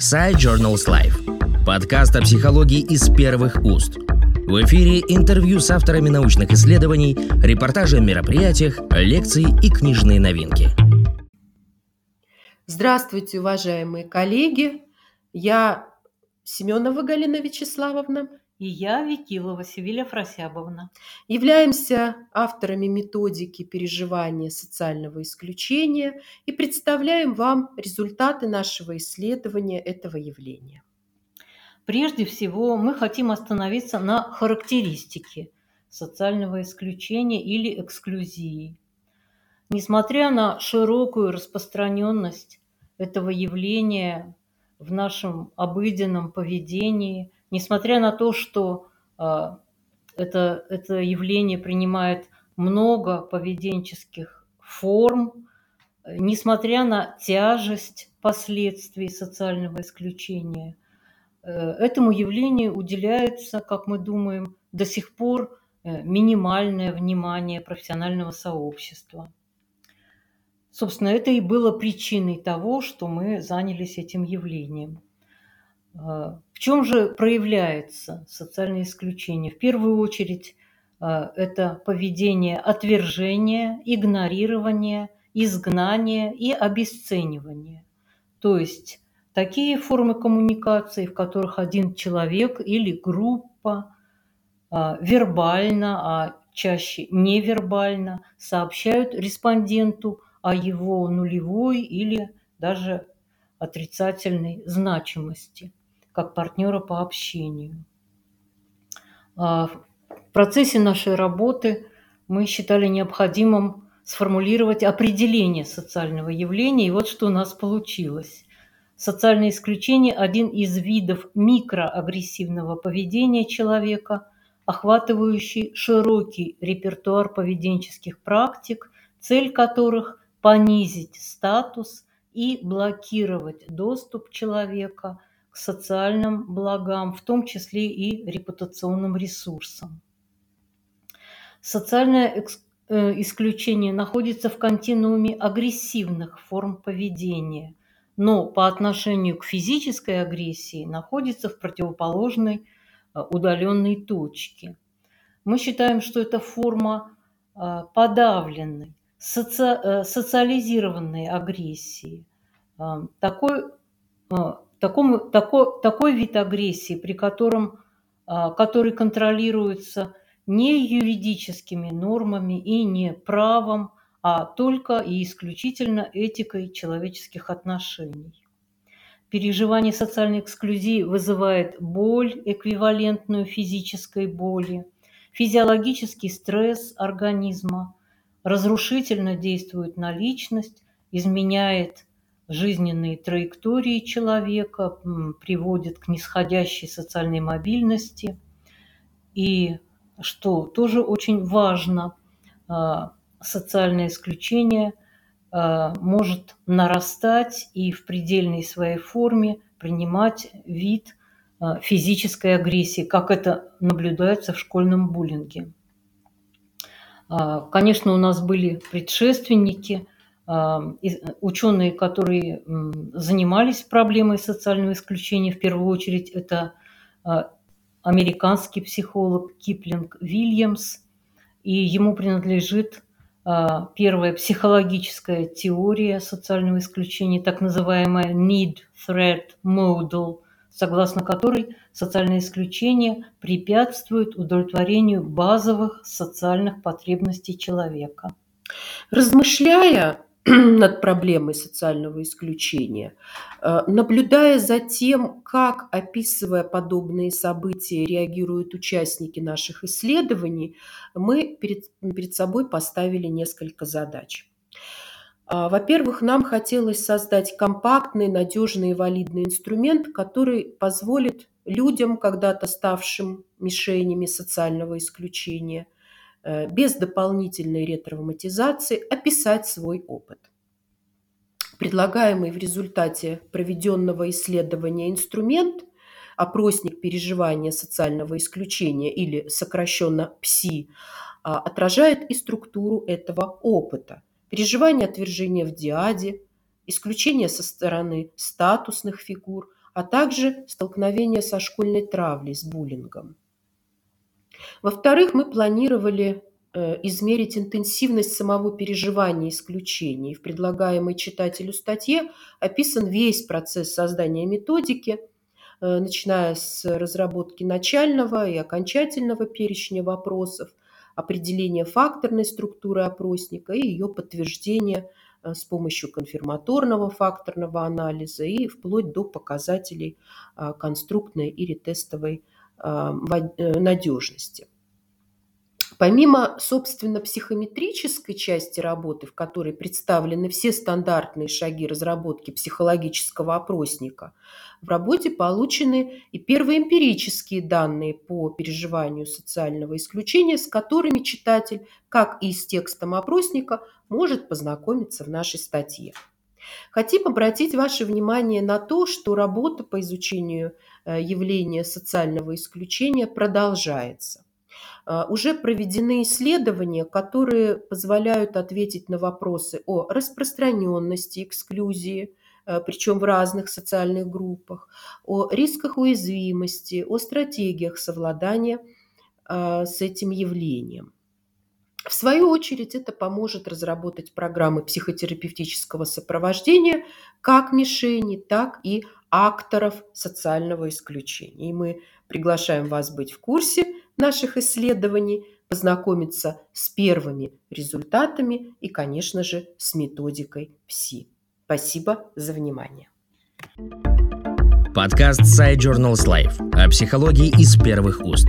Side Journals Life. Подкаст о психологии из первых уст. В эфире интервью с авторами научных исследований, репортажи о мероприятиях, лекции и книжные новинки. Здравствуйте, уважаемые коллеги. Я Семенова Галина Вячеславовна. И я, Викилова Севиля Фросябовна. Являемся авторами методики переживания социального исключения и представляем вам результаты нашего исследования этого явления. Прежде всего, мы хотим остановиться на характеристике социального исключения или эксклюзии. Несмотря на широкую распространенность этого явления в нашем обыденном поведении – несмотря на то, что э, это, это явление принимает много поведенческих форм, несмотря на тяжесть последствий социального исключения, э, этому явлению уделяется, как мы думаем, до сих пор э, минимальное внимание профессионального сообщества. Собственно, это и было причиной того, что мы занялись этим явлением. В чем же проявляется социальное исключение? В первую очередь а, это поведение отвержения, игнорирования, изгнания и обесценивания. То есть такие формы коммуникации, в которых один человек или группа а, вербально, а чаще невербально сообщают респонденту о его нулевой или даже отрицательной значимости – как партнера по общению. А, в процессе нашей работы мы считали необходимым сформулировать определение социального явления, и вот что у нас получилось. Социальное исключение – один из видов микроагрессивного поведения человека, охватывающий широкий репертуар поведенческих практик, цель которых – понизить статус и блокировать доступ человека – социальным благам, в том числе и репутационным ресурсам. Социальное э, исключение находится в континууме агрессивных форм поведения, но по отношению к физической агрессии находится в противоположной э, удаленной точке. Мы считаем, что это форма э, подавленной, соци... социализированной агрессии. Такой такому, тако, такой вид агрессии, при котором, а, который контролируется не юридическими нормами и не правом, а только и исключительно этикой человеческих отношений. Переживание социальной эксклюзии вызывает боль, эквивалентную физической боли, физиологический стресс организма, разрушительно действует на личность, изменяет жизненные траектории человека, приводит к нисходящей социальной мобильности. И что тоже очень важно, а, социальное исключение а, может нарастать и в предельной своей форме принимать вид а, физической агрессии, как это наблюдается в школьном буллинге. Конечно, у нас были предшественники – ученые, которые занимались проблемой социального исключения, в первую очередь это а, американский психолог Киплинг Вильямс, и ему принадлежит а, первая психологическая теория социального исключения, так называемая Need Threat Model, согласно которой социальное исключение препятствует удовлетворению базовых социальных потребностей человека. Размышляя над проблемой социального исключения, э, наблюдая за тем, как, описывая подобные события, реагируют участники наших исследований, мы перед, перед собой поставили несколько задач. А, во-первых, нам хотелось создать компактный, надежный и валидный инструмент, который позволит людям, когда-то ставшим мишенями социального исключения – Э, без дополнительной ретравматизации описать свой опыт. Предлагаемый в результате проведенного исследования инструмент опросник переживания социального исключения или сокращенно ПСИ а, отражает и структуру этого опыта. Переживание отвержения в диаде, исключение со стороны статусных фигур, а также столкновение со школьной травлей, с буллингом. Во-вторых, мы планировали э, измерить интенсивность самого переживания исключений. В предлагаемой читателю статье описан весь процесс создания методики, э, начиная с разработки начального и окончательного перечня вопросов, определения факторной структуры опросника и ее подтверждения э, с помощью конфирматорного факторного анализа и вплоть до показателей конструктной или тестовой надежности. Помимо, собственно, психометрической части работы, в которой представлены все стандартные шаги разработки психологического опросника, в работе получены и первые эмпирические данные по переживанию социального исключения, с которыми читатель, как и с текстом опросника, может познакомиться в нашей статье. Хотим обратить ваше внимание на то, что работа по изучению э, явления социального исключения продолжается. А, уже проведены исследования, которые позволяют ответить на вопросы о распространенности эксклюзии, а, причем в разных социальных группах, о рисках уязвимости, о стратегиях совладания с этим явлением. В свою очередь это поможет разработать программы психотерапевтического сопровождения как мишени, так и акторов социального исключения. И мы приглашаем вас быть в курсе наших исследований, познакомиться с первыми результатами и, конечно же, с методикой ПСИ. Спасибо за внимание. Подкаст Side Journals Life о психологии из первых уст.